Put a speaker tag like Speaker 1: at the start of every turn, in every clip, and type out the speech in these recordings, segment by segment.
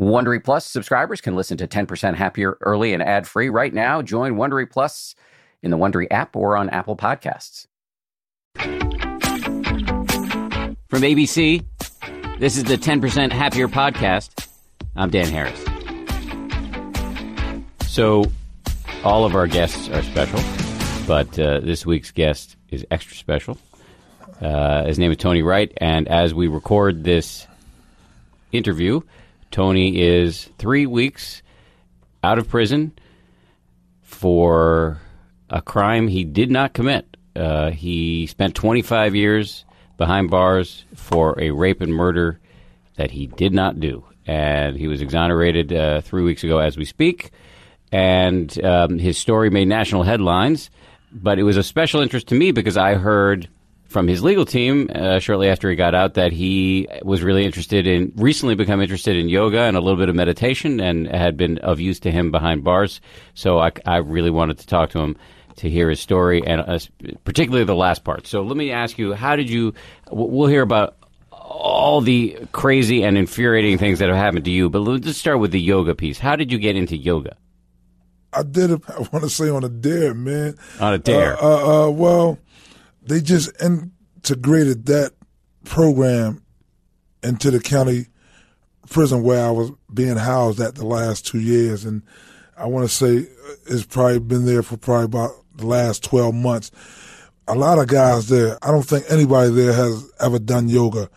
Speaker 1: Wondery Plus subscribers can listen to 10% Happier early and ad free right now. Join Wondery Plus in the Wondery app or on Apple Podcasts. From ABC, this is the 10% Happier podcast. I'm Dan Harris. So, all of our guests are special, but uh, this week's guest is extra special. Uh, his name is Tony Wright, and as we record this interview, Tony is three weeks out of prison for a crime he did not commit. Uh, he spent 25 years behind bars for a rape and murder that he did not do. And he was exonerated uh, three weeks ago as we speak. And um, his story made national headlines. But it was a special interest to me because I heard from his legal team uh, shortly after he got out that he was really interested in recently become interested in yoga and a little bit of meditation and had been of use to him behind bars. So I, I really wanted to talk to him to hear his story and uh, particularly the last part. So let me ask you, how did you? We'll hear about all the crazy and infuriating things that have happened to you, but let's start with the yoga piece. How did you get into yoga?
Speaker 2: I did. I want to say on a dare, man.
Speaker 1: On a dare.
Speaker 2: Uh, uh, uh, well, they just integrated that program into the county prison where I was being housed at the last two years, and I want to say uh, it's probably been there for probably about the last twelve months. A lot of guys there. I don't think anybody there has ever done yoga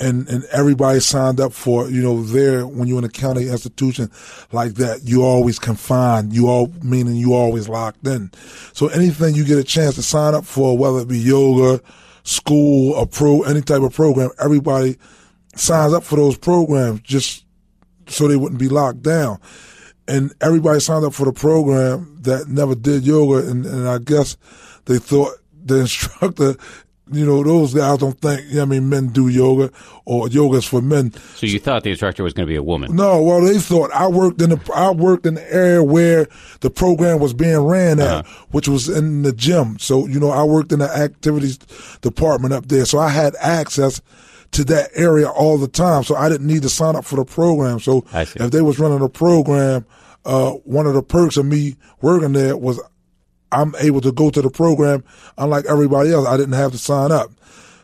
Speaker 2: and and everybody signed up for you know there when you're in a county institution like that you always confined. You all meaning you always locked in. So anything you get a chance to sign up for whether it be yoga school or pro any type of program everybody signs up for those programs just so they wouldn't be locked down. And everybody signed up for the program that never did yoga. And, and i guess they thought the instructor you know, those guys don't think, I mean, men do yoga or yoga's for men.
Speaker 1: So you thought the instructor was going to be a woman?
Speaker 2: No, well, they thought I worked in the, I worked in the area where the program was being ran at, uh-huh. which was in the gym. So, you know, I worked in the activities department up there. So I had access to that area all the time. So I didn't need to sign up for the program. So if they was running a program, uh, one of the perks of me working there was I'm able to go to the program unlike everybody else. I didn't have to sign up.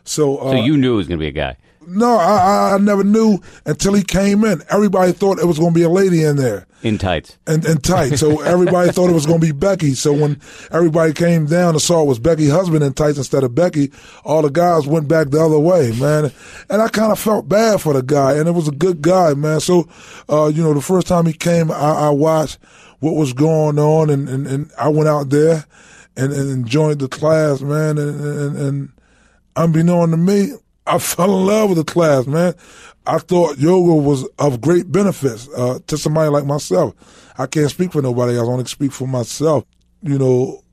Speaker 2: So,
Speaker 1: uh, so you knew it was going to be a guy.
Speaker 2: No, I, I never knew until he came in. Everybody thought it was going to be a lady in there.
Speaker 1: In tights.
Speaker 2: And in tights. So everybody thought it was going to be Becky. So when everybody came down and saw it was Becky's husband in tights instead of Becky, all the guys went back the other way, man. And I kind of felt bad for the guy. And it was a good guy, man. So, uh, you know, the first time he came, I, I watched what was going on, and, and, and I went out there and, and joined the class, man, and, and, and unbeknown to me, I fell in love with the class, man. I thought yoga was of great benefits uh, to somebody like myself. I can't speak for nobody else. I only speak for myself. You know,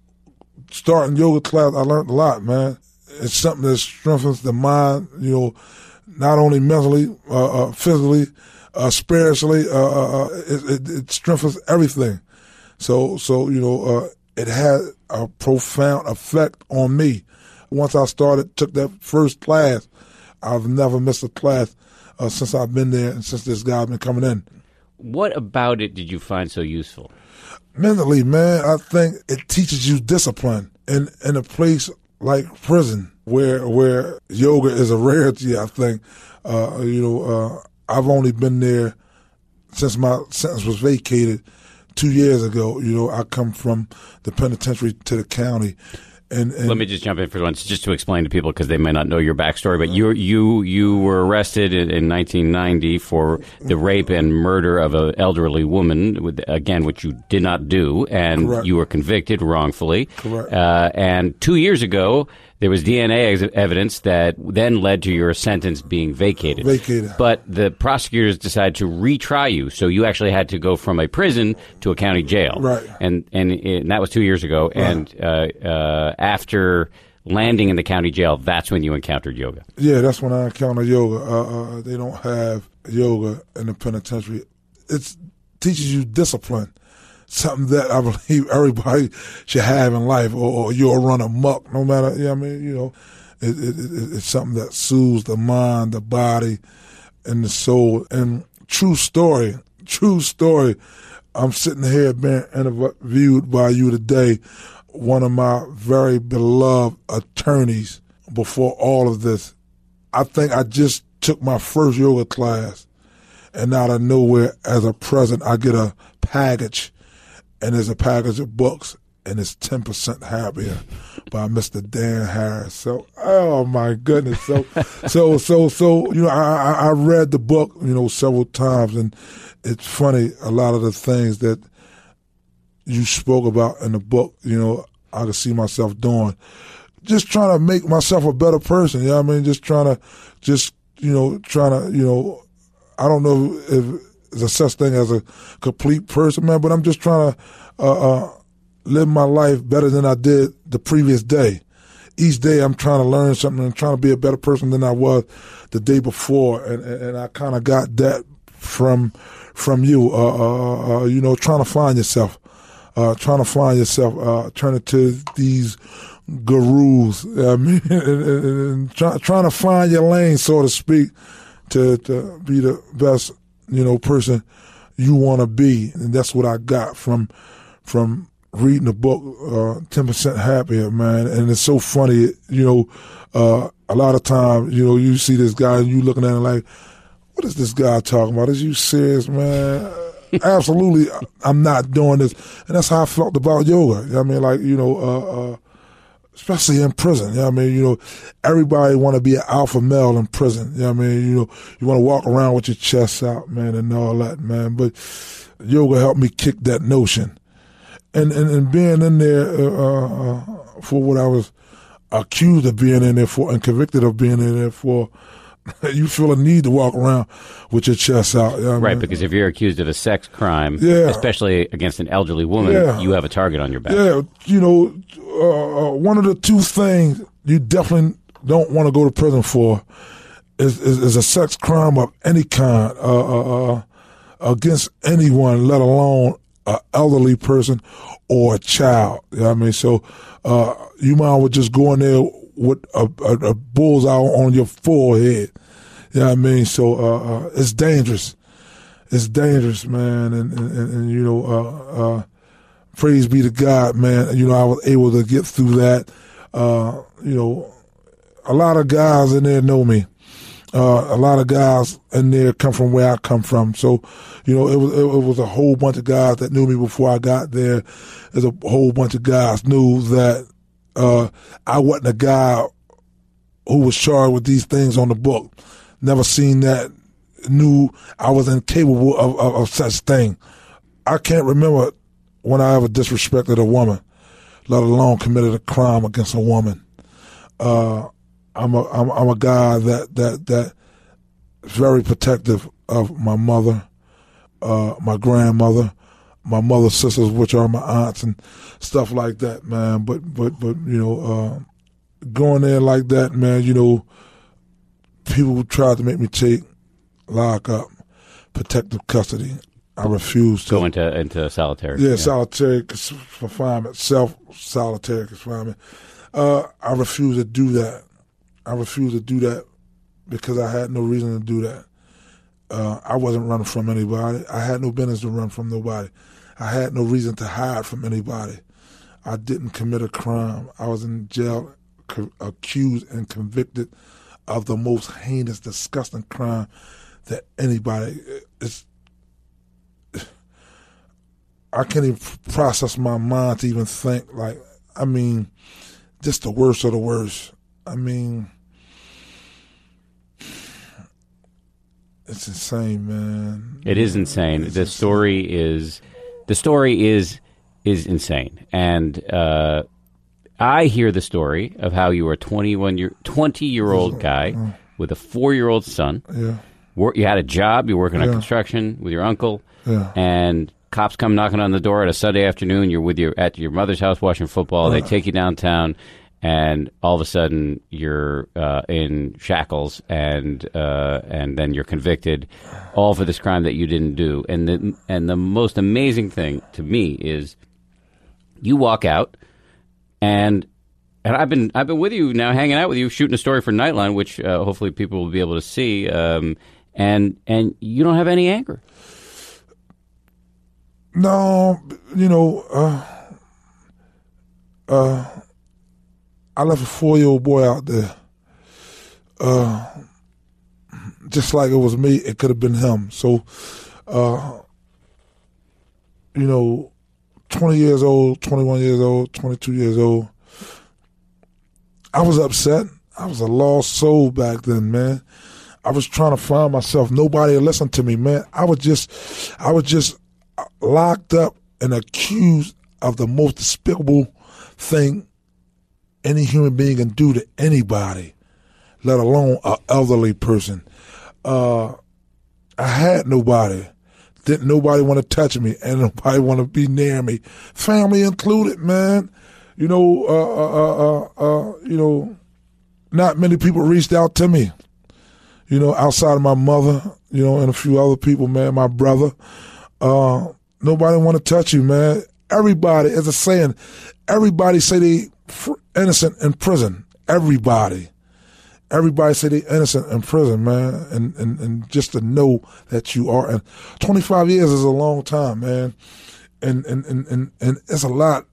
Speaker 2: starting yoga class, I learned a lot, man. It's something that strengthens the mind, you know, not only mentally, uh, uh, physically, uh, spiritually. Uh, uh, uh, it, it, it, strengthens everything. So, so you know, uh, it had a profound effect on me. Once I started, took that first class, I've never missed a class uh, since I've been there and since this guy's been coming in.
Speaker 1: What about it did you find so useful?
Speaker 2: Mentally, man, I think it teaches you discipline in in a place like prison where where yoga is a rarity. I think, uh, you know, uh, I've only been there since my sentence was vacated two years ago. You know, I come from the penitentiary to the county. And, and,
Speaker 1: Let me just jump in for once, just to explain to people because they may not know your backstory. But you you you were arrested in, in 1990 for the rape and murder of an elderly woman, with, again, which you did not do, and
Speaker 2: Correct.
Speaker 1: you were convicted wrongfully.
Speaker 2: Correct.
Speaker 1: Uh, and two years ago, there was DNA ex- evidence that then led to your sentence being vacated.
Speaker 2: Vacated.
Speaker 1: But the prosecutors decided to retry you, so you actually had to go from a prison to a county jail.
Speaker 2: Right.
Speaker 1: And and, and that was two years ago.
Speaker 2: Right.
Speaker 1: And uh, uh, after landing in the county jail, that's when you encountered yoga.
Speaker 2: Yeah, that's when I encountered yoga. Uh, uh, they don't have yoga in the penitentiary. It teaches you discipline something that I believe everybody should have in life, or, or you'll run amok no matter. Yeah, I mean, you know, it, it, it, it's something that soothes the mind, the body, and the soul. And true story, true story. I'm sitting here being interviewed by you today, one of my very beloved attorneys before all of this. I think I just took my first yoga class, and out of nowhere, as a present, I get a package, and there's a package of books, and it's 10% happier by Mr. Dan Harris. So, oh my goodness. So, so, so, so, you know, I, I read the book, you know, several times and it's funny. A lot of the things that you spoke about in the book, you know, I could see myself doing. Just trying to make myself a better person. You know I mean? Just trying to, just, you know, trying to, you know, I don't know if a such thing as a complete person, man, but I'm just trying to, uh, uh, live my life better than I did the previous day. Each day I'm trying to learn something and trying to be a better person than I was the day before. And, and I kind of got that from, from you, uh, uh, uh, you know, trying to find yourself, uh, trying to find yourself, uh, turning to these gurus, I mean, and, and, and try, trying to find your lane, so to speak, to, to be the best, you know, person you want to be. And that's what I got from, from reading the book, uh, 10% Happier, man. And it's so funny, you know, uh, a lot of times, you know, you see this guy and you looking at him like, what is this guy talking about? Is you serious, man? Absolutely, I'm not doing this. And that's how I felt about yoga. I mean, like, you know, uh, uh, especially in prison. You know I mean? You know, everybody want to be an alpha male in prison. You know I mean? You know, you want to walk around with your chest out, man, and all that, man. But yoga helped me kick that notion and, and, and being in there uh, uh, for what I was accused of being in there for and convicted of being in there for, you feel a need to walk around with your chest out. You know
Speaker 1: right,
Speaker 2: I mean?
Speaker 1: because if you're accused of a sex crime,
Speaker 2: Yeah.
Speaker 1: especially against an elderly woman,
Speaker 2: Yeah.
Speaker 1: you have a target on your back.
Speaker 2: Yeah, you know, uh, uh, one of the two things you definitely don't want to go to prison for is, is, is a sex crime of any kind uh, uh, uh, against anyone, let alone an elderly person or a child. You know what I mean? So uh, you might well just go in there with a, a, a bullseye on your forehead. You know what I mean? So uh, uh, it's dangerous. It's dangerous, man. And, and, and, you know, uh, uh, praise be to God, man. You know, I was able to get through that. Uh, you know, a lot of guys in there know me. Uh, a lot of guys in there come from where I come from. So, you know, it was, it, it was a whole bunch of guys that knew me before I got there. There's a whole bunch of guys knew that, uh, I wasn't a guy who was charged with these things on the book. Never seen that, knew I was incapable of, of, of such thing. I can't remember when I ever disrespected a woman, let alone committed a crime against a woman. Uh, I'm a I'm, I'm a guy that that that very protective of my mother, uh, my grandmother, my mother's sisters, which are my aunts and stuff like that, man. But but but you know, uh, going there like that, man. You know, people tried to make me take lock up, protective custody. I refused to.
Speaker 1: Go into into solitary.
Speaker 2: Yeah, solitary confinement, self solitary confinement. Uh, I refused to do that. I refused to do that because I had no reason to do that. Uh, I wasn't running from anybody. I had no business to run from nobody. I had no reason to hide from anybody. I didn't commit a crime. I was in jail, co- accused and convicted of the most heinous, disgusting crime that anybody. Eh, it's eh, I can't even process my mind to even think. Like, I mean, just the worst of the worst. I mean, it's insane, man.
Speaker 1: It is insane.
Speaker 2: It's
Speaker 1: the
Speaker 2: insane.
Speaker 1: story is the story is is insane, and uh, I hear the story of how you were a twenty one year twenty year old guy with a four year old son.
Speaker 2: Yeah,
Speaker 1: Wor- You had a job. You're working on construction with your uncle,
Speaker 2: yeah,
Speaker 1: and cops come knocking on the door at a Sunday afternoon. You're with your at your mother's house watching football. They take you downtown, and all of a sudden you're uh, in shackles, and uh, and then you're convicted, all for this crime that you didn't do. And the and the most amazing thing to me is you walk out, and and I've been I've been with you now, hanging out with you, shooting a story for Nightline, which uh, hopefully people will be able to see. Um, and and you don't have any anger.
Speaker 2: No, you know, uh, uh, I left a four year old boy out there. Uh, just like it was me, it could have been him. So, uh, you know, 20 years old, 21 years old, 22 years old. I was upset. I was a lost soul back then, man. I was trying to find myself. Nobody listened to me, man. I was just, I was just locked up and accused of the most despicable thing any human being can do to anybody, let alone an elderly person. Uh, I had nobody. Didn't nobody want to touch me, and nobody want to be near me, family included, man. You know, uh, uh, uh, uh, you know, not many people reached out to me. You know, outside of my mother, you know, and a few other people, man, my brother. Uh, nobody want to touch you, man. Everybody, as a saying, everybody say they innocent in prison. Everybody. Everybody say they innocent in prison, man. And, and, and just to know that you are. And 25 years is a long time, man. And, and, and, and, and it's a lot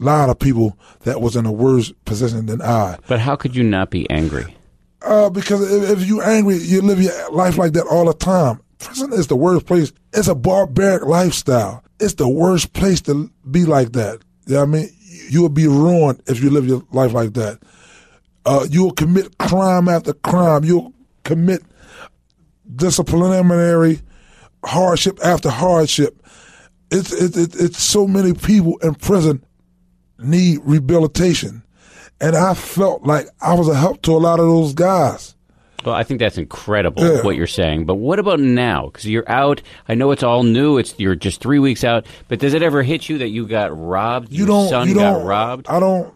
Speaker 2: lot of people that was in a worse position than I.
Speaker 1: But how could you not be angry?
Speaker 2: Uh, because if, if you're angry, you live your life like that all the time. Prison is the worst place. It's a barbaric lifestyle. It's the worst place to be like that. You know what I mean? You will be ruined if you live your life like that. Uh, you will commit crime after crime. You'll commit disciplinary hardship after hardship. It's, it, it, it's so many people in prison need rehabilitation. And I felt like I was a help to a lot of those guys.
Speaker 1: Well, I think that's incredible yeah. what you're saying. But what about now? Because you're out. I know it's all new. It's you're just three weeks out. But does it ever hit you that you got robbed?
Speaker 2: You Your don't.
Speaker 1: Son
Speaker 2: you
Speaker 1: got
Speaker 2: don't,
Speaker 1: robbed.
Speaker 2: I don't.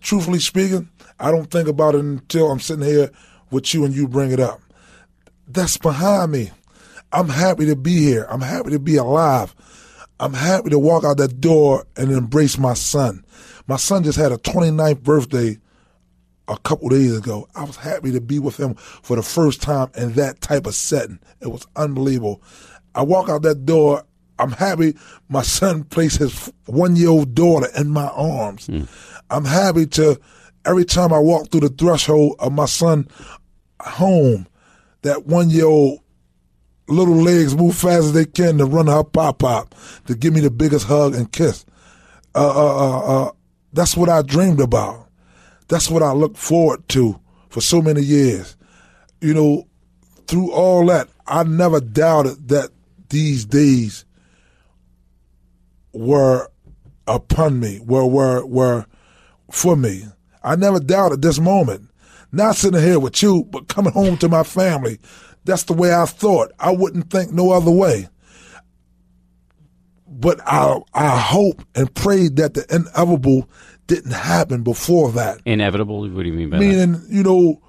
Speaker 2: Truthfully speaking, I don't think about it until I'm sitting here with you and you bring it up. That's behind me. I'm happy to be here. I'm happy to be alive. I'm happy to walk out that door and embrace my son. My son just had a 29th birthday a couple days ago. I was happy to be with him for the first time in that type of setting. It was unbelievable. I walk out that door. I'm happy my son placed his one year old daughter in my arms. Mm. I'm happy to, every time I walk through the threshold of my son home, that one year old little legs move fast as they can to run her pop pop to give me the biggest hug and kiss. Uh, uh, uh, uh, that's what I dreamed about. That's what I look forward to for so many years. You know, through all that, I never doubted that these days were upon me, were were were for me. I never doubted this moment. Not sitting here with you, but coming home to my family, that's the way I thought. I wouldn't think no other way. But I I hope and prayed that the inevitable didn't happen before that.
Speaker 1: Inevitable? What do you mean by
Speaker 2: Meaning,
Speaker 1: that?
Speaker 2: you know,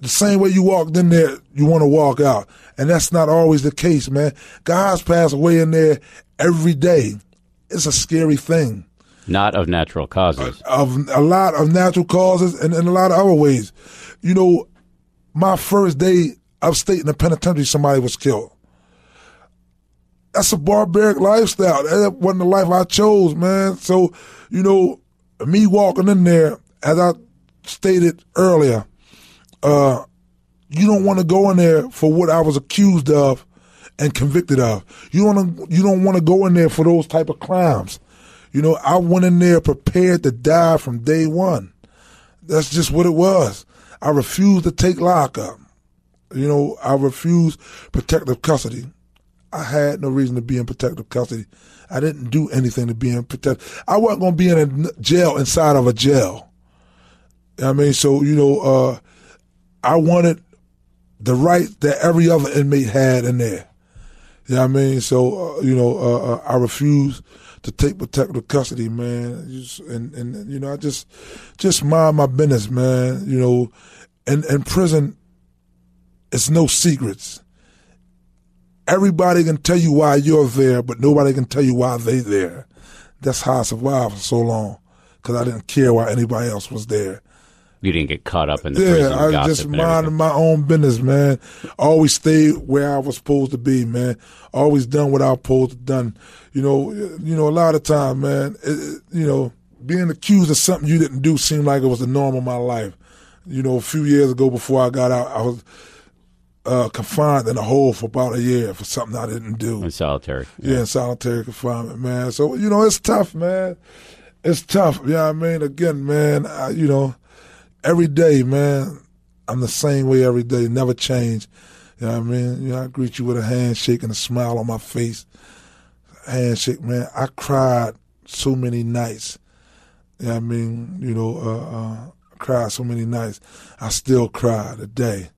Speaker 2: the same way you walked in there, you want to walk out. And that's not always the case, man. Guys pass away in there every day. It's a scary thing.
Speaker 1: Not of natural causes.
Speaker 2: Of a lot of natural causes and, and a lot of other ways. You know, my first day upstate in the penitentiary, somebody was killed. That's a barbaric lifestyle. That wasn't the life I chose, man. So, you know, me walking in there, as I stated earlier, uh, you don't want to go in there for what I was accused of and convicted of. You don't you don't want to go in there for those type of crimes. You know, I went in there prepared to die from day one. That's just what it was. I refused to take lockup. You know, I refused protective custody. I had no reason to be in protective custody. I didn't do anything to be in protective. I wasn't going to be in a jail inside of a jail. I mean, so you know, uh, I wanted the right that every other inmate had in there. You know I mean? So uh, you know, uh, uh I refused to take protective custody, man. And and you know, I just just mind my business, man. You know, and in prison, it's no secrets. Everybody can tell you why you're there, but nobody can tell you why they there. That's how I survived for so long, because I didn't care why anybody else was there.
Speaker 1: You didn't get caught up in the
Speaker 2: yeah, I just minded my own business, man. Always stayed where I was supposed to be, man. Always done what I was supposed to done. You know, you know, a lot of time, man. It- you know, being accused of something you didn't do seemed like it was the norm of my life. You know, a few years ago before I got out, I was uh, confined in a hole for about a year for something I didn't do.
Speaker 1: in solitary.
Speaker 2: Yeah, in solitary confinement, man. So you know, it's tough, man. It's tough. You know I mean? Again, man. I, you know, every day, man. I'm the same way every day. Never change. You know what I mean? You know, I greet you with a handshake and a smile on my face. Handshake, man. I cried so many nights. You know what I mean? You know, uh, uh, I cried so many nights. I still cry today,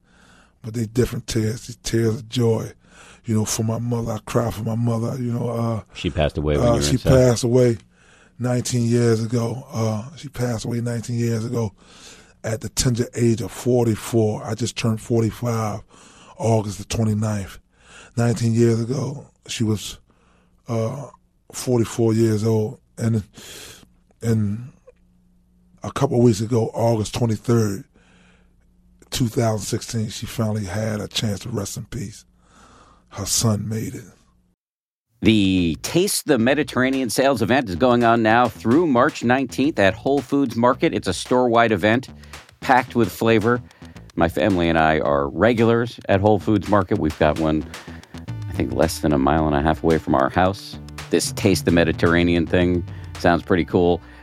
Speaker 2: but they different tears. These tears of joy. You know, for my mother, I cry for my mother. You know, uh,
Speaker 1: She passed away when
Speaker 2: uh, she passed away 19 years ago. Uh, she passed away 19 years ago at the tender age of 44. I just turned 45 August the 29th. 19 years ago, she was uh, 44 years old. And, and a couple of weeks ago, August 23rd, 2016, she finally had a chance to rest in peace. Her son made it.
Speaker 1: The Taste the Mediterranean sales event is going on now through March 19th at Whole Foods Market. It's a store wide event packed with flavor. My family and I are regulars at Whole Foods Market. We've got one, I think, less than a mile and a half away from our house. This Taste the Mediterranean thing sounds pretty cool.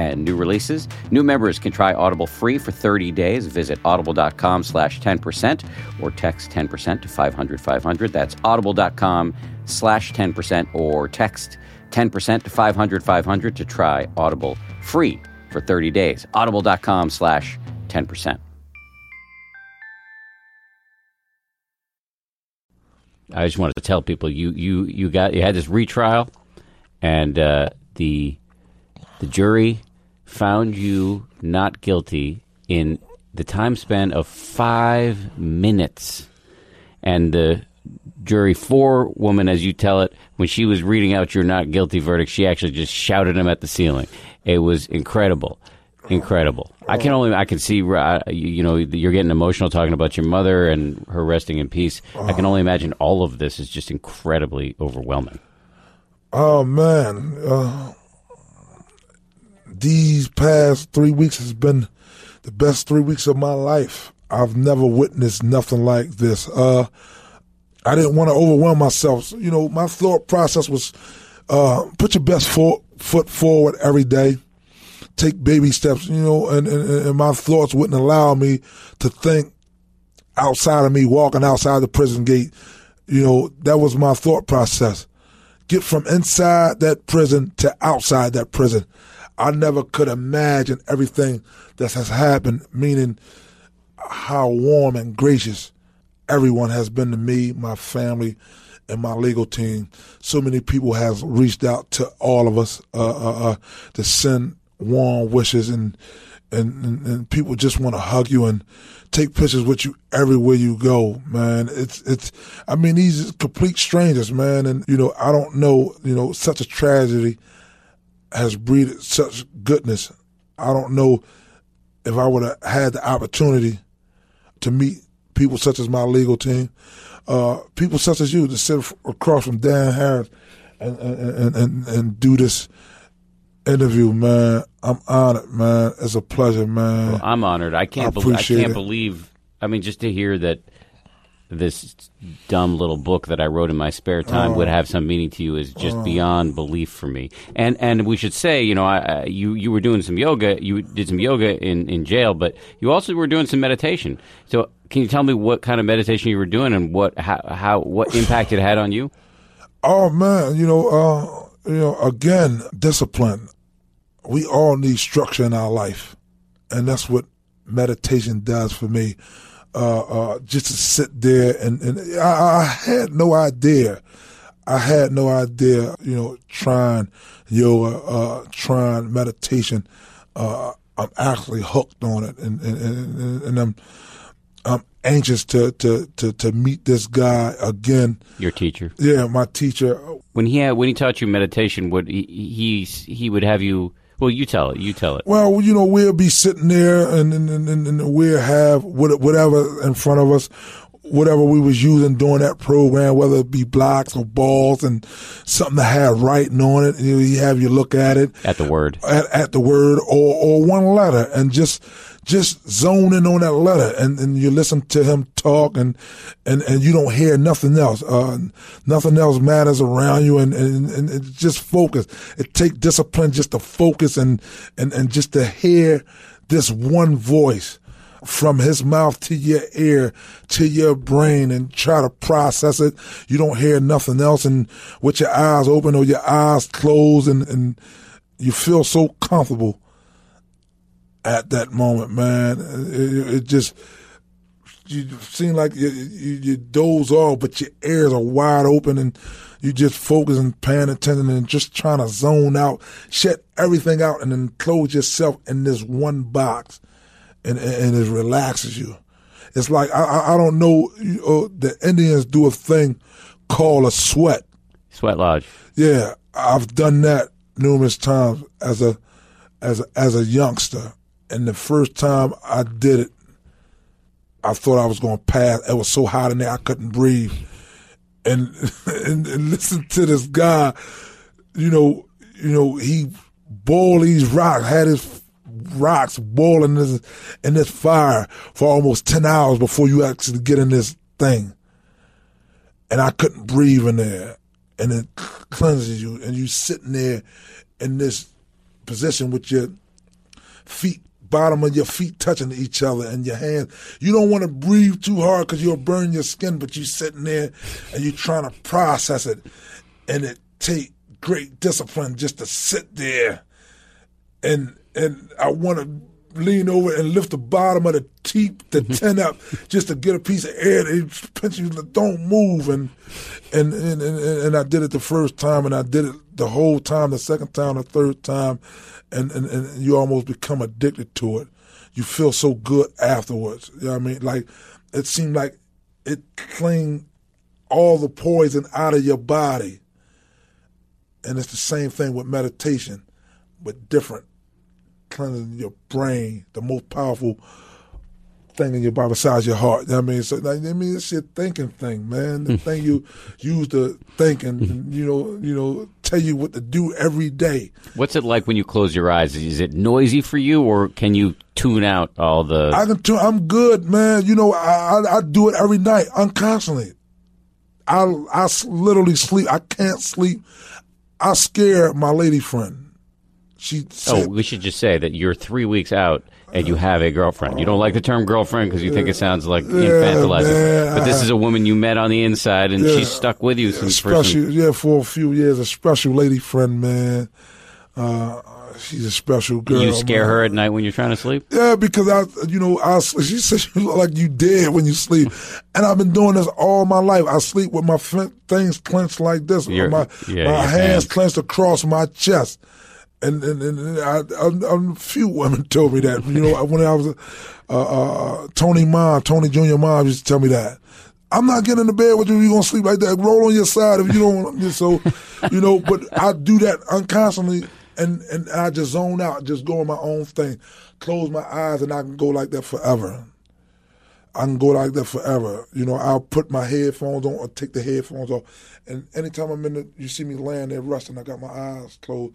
Speaker 1: and new releases. New members can try Audible free for 30 days. Visit audible.com slash 10% or text 10% to 500 500. That's audible.com slash 10% or text 10% to 500 500 to try Audible free for 30 days. Audible.com slash 10%. I just wanted to tell people you you you got you had this retrial, and uh, the the jury found you not guilty in the time span of five minutes, and the jury four woman, as you tell it, when she was reading out your not guilty verdict, she actually just shouted them at the ceiling. It was incredible. Incredible. I can only I can see uh, you, you know you're getting emotional talking about your mother and her resting in peace. I can only imagine all of this is just incredibly overwhelming.
Speaker 2: Oh man, uh, these past three weeks has been the best three weeks of my life. I've never witnessed nothing like this. Uh, I didn't want to overwhelm myself. You know, my thought process was uh, put your best foot foot forward every day, take baby steps, you know, and, and, and my thoughts wouldn't allow me to think outside of me walking outside the prison gate. You know, that was my thought process. Get from inside that prison to outside that prison. I never could imagine everything that has happened, meaning how warm and gracious everyone has been to me, my family, and my legal team. So many people have reached out to all of us uh, uh, uh, to send warm wishes, and, and, and, and people just want to hug you and take pictures with you everywhere you go, man. It's it's. I mean, these complete strangers, man, and you know, I don't know, you know, such a tragedy has breeded such goodness. I don't know if I would have had the opportunity to meet people such as my legal team, uh, people such as you to sit across from Dan Harris and and, and, and do this interview, man. I'm honored, man. It's a pleasure, man.
Speaker 1: Well, I'm honored. I can't. I, I can't it. believe. I mean, just to hear that this dumb little book that I wrote in my spare time uh, would have some meaning to you is just uh, beyond belief for me. And and we should say, you know, I, you you were doing some yoga. You did some yoga in in jail, but you also were doing some meditation. So can you tell me what kind of meditation you were doing and what how, how what impact it had on you?
Speaker 2: Oh man, you know, uh, you know, again, discipline. We all need structure in our life, and that's what meditation does for me uh, uh, just to sit there and, and I, I, had no idea. I had no idea, you know, trying yoga, uh, trying meditation. Uh, I'm actually hooked on it, and and, and, and I'm I'm anxious to, to, to, to meet this guy again.
Speaker 1: Your teacher,
Speaker 2: yeah, my teacher.
Speaker 1: When he had, when he taught you meditation, would he he, he would have you well, you tell it. You tell it.
Speaker 2: Well, you know, we'll be sitting there and, and, and, and we'll have whatever in front of us, whatever we was using during that program, whether it be blocks or balls and something that had writing on it. You, know, you have you look at it.
Speaker 1: At the word.
Speaker 2: At, at the word or, or one letter and just – just zone in on that letter and, and you listen to him talk and, and, and you don't hear nothing else. Uh, nothing else matters around you and, and, and just focus. It takes discipline just to focus and, and, and just to hear this one voice from his mouth to your ear to your brain and try to process it. You don't hear nothing else and with your eyes open or your eyes closed and, and you feel so comfortable at that moment, man. It, it just you seem like you, you, you, doze off, but your ears are wide open and you just focus and paying attention and just trying to zone out, shut everything out, and then close yourself in this one box, and and it relaxes you. It's like I I don't know. You know, the Indians do a thing called a sweat.
Speaker 1: Sweat lodge.
Speaker 2: Yeah, I've done that numerous times as a as a, as a youngster, and the first time I did it, I thought I was going to pass. It was so hot in there I couldn't breathe. And, and, and listen to this guy, you know, you know, he boiled these rocks, had his rocks boiling in this, in this fire for almost 10 hours before you actually get in this thing. And I couldn't breathe in there. And it cleanses you. And you sitting there in this position with your feet bottom of your feet touching each other and your hands. You don't want to breathe too hard because you'll burn your skin, but you're sitting there and you're trying to process it. And it take great discipline just to sit there. And and I want to lean over and lift the bottom of the teep, the tent up, just to get a piece of air. They pinch you, don't move. And, and and, and and I did it the first time, and I did it the whole time, the second time, the third time, and and, and you almost become addicted to it. You feel so good afterwards. You know what I mean? Like it seemed like it cleaned all the poison out of your body. And it's the same thing with meditation, but different cleansing your brain, the most powerful thing in your body besides your heart. I mean, so I mean, it's your thinking thing, man. The hmm. thing you use to think and hmm. you know, you know, tell you what to do every day.
Speaker 1: What's it like when you close your eyes? Is it noisy for you, or can you tune out all the?
Speaker 2: I can tune. I'm good, man. You know, I, I, I do it every night, unconstantly. I I literally sleep. I can't sleep. I scare my lady friend she
Speaker 1: Oh, we should just say that you're three weeks out and you have a girlfriend. You don't like the term girlfriend because you think it sounds like infantilizing. but this is a woman you met on the inside and
Speaker 2: Yeah.
Speaker 1: she's stuck with you since
Speaker 2: special, yeah, for a few years, a special lady friend, man. Uh, she's a special girl.
Speaker 1: you scare
Speaker 2: man.
Speaker 1: her at night when you're trying to sleep?
Speaker 2: Yeah, because I, you know, I she said you look like you dead when you sleep, and I've been doing this all my life. I sleep with my fin- things clenched like this,
Speaker 1: Your-
Speaker 2: my
Speaker 1: yeah,
Speaker 2: my hands
Speaker 1: hands.
Speaker 2: clenched across my chest. And and, and I, I, a few women told me that. You know, when I was uh, uh, Tony mom, Tony Junior mom used to tell me that. I'm not getting into bed with you. You're gonna sleep like that. Roll on your side if you don't. want So, you know, but I do that unconsciously, and and I just zone out, just go on my own thing, close my eyes, and I can go like that forever. I can go like that forever. You know, I'll put my headphones on or take the headphones off, and anytime I'm in the, you see me laying there resting, I got my eyes closed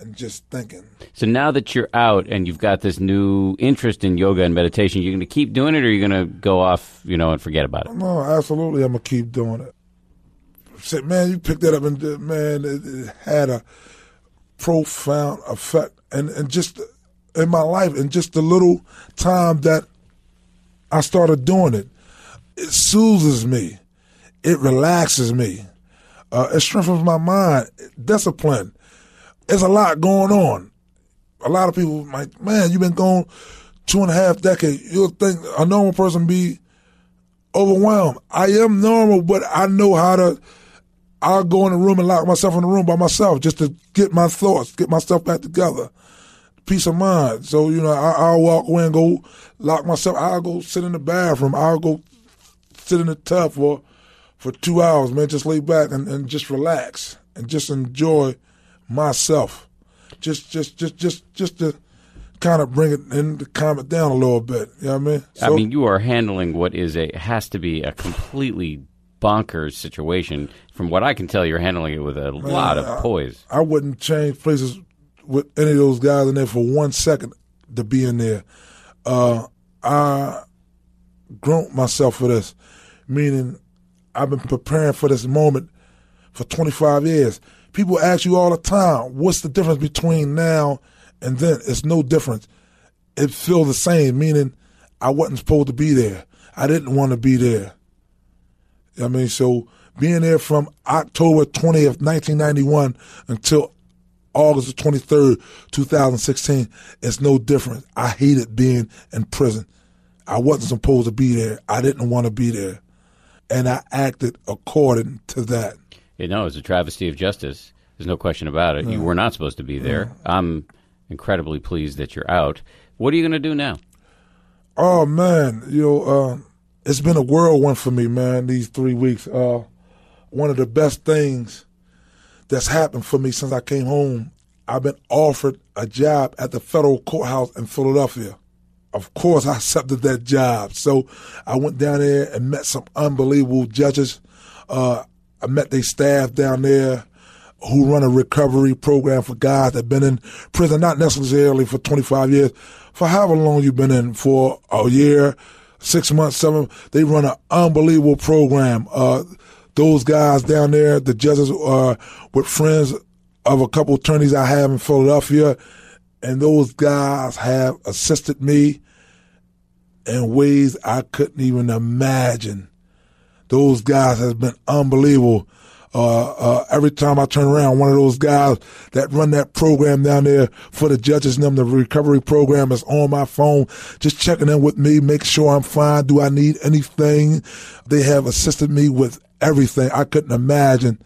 Speaker 2: and just thinking.
Speaker 1: So now that you're out and you've got this new interest in yoga and meditation, you're going to keep doing it or you're going to go off, you know, and forget about it?
Speaker 2: No, absolutely, I'm gonna keep doing it. Said, man, you picked that up, and uh, man, it, it had a profound effect, and and just in my life, and just the little time that I started doing it, it soothes me, it relaxes me, uh, it strengthens my mind, discipline. There's a lot going on. A lot of people might, man, you've been gone two and a half decades. You'll think a normal person be overwhelmed. I am normal, but I know how to. I'll go in the room and lock myself in the room by myself just to get my thoughts, get myself back together. Peace of mind. So you know, I, I'll walk away and go lock myself. I'll go sit in the bathroom. I'll go sit in the tub for for two hours, man. Just lay back and, and just relax and just enjoy myself. Just just just just just to kind of bring it and to calm it down a little bit. You know what I mean?
Speaker 1: I mean, you are handling what is a has to be a completely bonkers situation. From what I can tell, you're handling it with a lot of poise.
Speaker 2: I wouldn't change places with any of those guys in there for one second to be in there. Uh, I grown myself for this, meaning I've been preparing for this moment for 25 years. People ask you all the time, what's the difference between now and then? It's no difference. It feels the same, meaning I wasn't supposed to be there. I didn't want to be there. I mean, so being there from October 20th, 1991 until August 23rd, 2016 is no different. I hated being in prison. I wasn't supposed to be there. I didn't want to be there. And I acted according to that.
Speaker 1: You know, it's a travesty of justice. There's no question about it. You were not supposed to be there. I'm incredibly pleased that you're out. What are you going to do now?
Speaker 2: Oh man, you know, uh, it's been a whirlwind for me, man. These three weeks. Uh, one of the best things that's happened for me since I came home. I've been offered a job at the federal courthouse in Philadelphia. Of course, I accepted that job. So I went down there and met some unbelievable judges. Uh, I met their staff down there who run a recovery program for guys that have been in prison, not necessarily for 25 years, for however long you've been in, for a year, six months, seven. They run an unbelievable program. Uh, those guys down there, the judges are with friends of a couple attorneys I have in Philadelphia, and those guys have assisted me in ways I couldn't even imagine. Those guys have been unbelievable. Uh, uh, every time I turn around, one of those guys that run that program down there for the judges and them, the recovery program is on my phone, just checking in with me, make sure I'm fine. Do I need anything? They have assisted me with everything. I couldn't imagine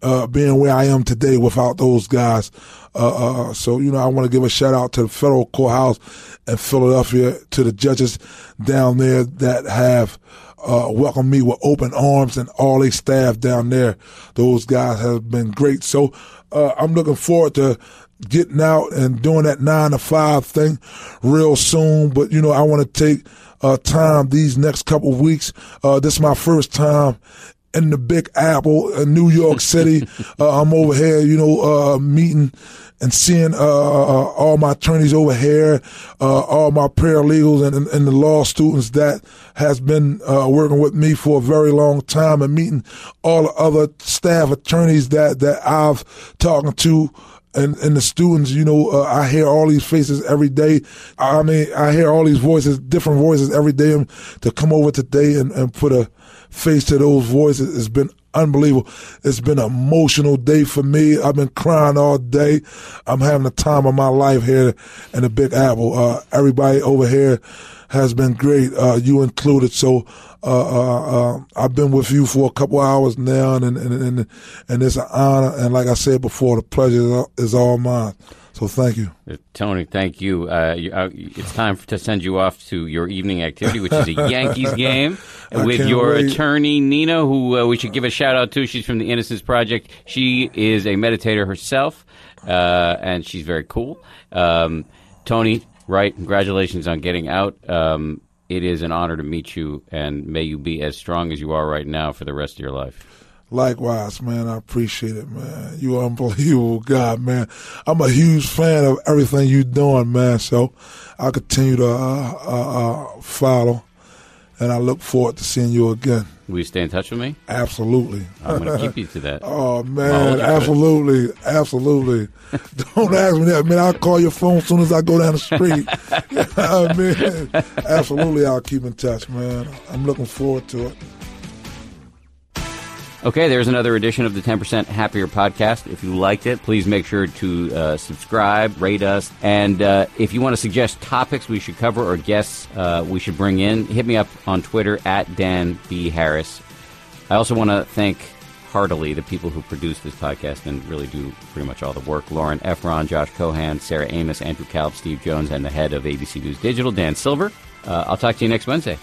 Speaker 2: uh, being where I am today without those guys. Uh, uh, so, you know, I want to give a shout out to the federal courthouse in Philadelphia, to the judges down there that have uh, welcomed me with open arms and all their staff down there. Those guys have been great. So uh, I'm looking forward to getting out and doing that nine to five thing real soon. But, you know, I want to take uh, time these next couple of weeks. Uh, this is my first time in the Big Apple in New York City. uh, I'm over here, you know, uh, meeting and seeing uh, uh, all my attorneys over here, uh, all my paralegals and, and, and, the law students that has been uh, working with me for a very long time, and meeting all the other staff attorneys that that I've talking to and and the students, you know, uh, I hear all these faces every day. I mean, I hear all these voices, different voices every day. And to come over today and, and put a face to those voices has been unbelievable. It's been an emotional day for me. I've been crying all day. I'm having the time of my life here in the Big Apple. Uh, everybody over here has been great, uh, you included. So uh, uh, uh, I've been with you for a couple hours now, and and, and and it's an honor. And like I said before, the pleasure is all mine. So thank you,
Speaker 1: uh, Tony. Thank you. Uh, you uh, it's time to send you off to your evening activity, which is a Yankees game with your
Speaker 2: wait.
Speaker 1: attorney Nina, who uh, we should give a shout out to. She's from the Innocence Project. She is a meditator herself, uh, and she's very cool. Um, Tony, right? Congratulations on getting out. Um, it is an honor to meet you, and may you be as strong as you are right now for the rest of your life.
Speaker 2: Likewise, man. I appreciate it, man. You are unbelievable God, man. I'm a huge fan of everything you're doing, man. So I'll continue to uh, uh, uh, follow, and I look forward to seeing you again.
Speaker 1: Will you stay in touch with me?
Speaker 2: Absolutely.
Speaker 1: I'm going to keep you to that.
Speaker 2: Oh man,
Speaker 1: you to it.
Speaker 2: absolutely, absolutely. Don't ask me that, man. I'll call your phone as soon as I go down the street. I mean, absolutely, I'll keep in touch, man. I'm looking forward to it.
Speaker 1: Okay, there's another edition of the 10% Happier podcast. If you liked it, please make sure to uh, subscribe, rate us, and uh, if you want to suggest topics we should cover or guests uh, we should bring in, hit me up on Twitter at Dan B. Harris. I also want to thank heartily the people who produce this podcast and really do pretty much all the work Lauren Efron, Josh Cohan, Sarah Amos, Andrew Kalb, Steve Jones, and the head of ABC News Digital, Dan Silver. Uh, I'll talk to you next Wednesday.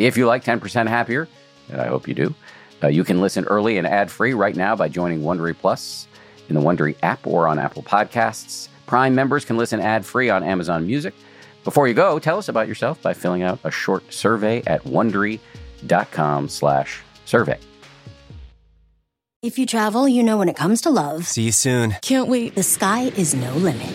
Speaker 1: If you like 10% Happier, and I hope you do, uh, you can listen early and ad free right now by joining Wondery Plus in the Wondery app or on Apple Podcasts. Prime members can listen ad free on Amazon Music. Before you go, tell us about yourself by filling out a short survey at wondery.com/slash survey.
Speaker 3: If you travel, you know when it comes to love,
Speaker 4: See you soon.
Speaker 5: Can't wait.
Speaker 3: the sky is no limit.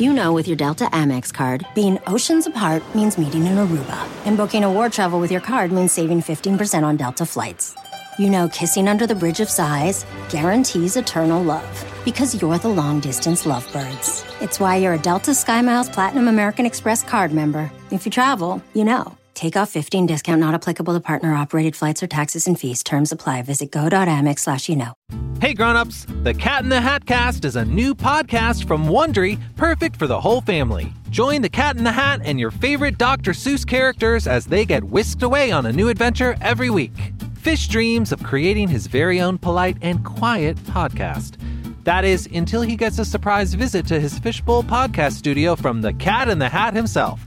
Speaker 3: You know with your Delta Amex card, being oceans apart means meeting in Aruba, and booking a war travel with your card means saving 15% on Delta flights. You know kissing under the bridge of sighs guarantees eternal love because you're the long distance lovebirds. It's why you're a Delta SkyMiles Platinum American Express card member. If you travel, you know. Take off 15 discount not applicable to partner operated flights or taxes and fees. Terms apply. Visit go.amex slash you know.
Speaker 6: Hey grown-ups, The Cat in the Hat Cast is a new podcast from Wondery, perfect for the whole family. Join the Cat in the Hat and your favorite Dr. Seuss characters as they get whisked away on a new adventure every week. Fish dreams of creating his very own polite and quiet podcast. That is, until he gets a surprise visit to his Fishbowl podcast studio from the Cat in the Hat himself,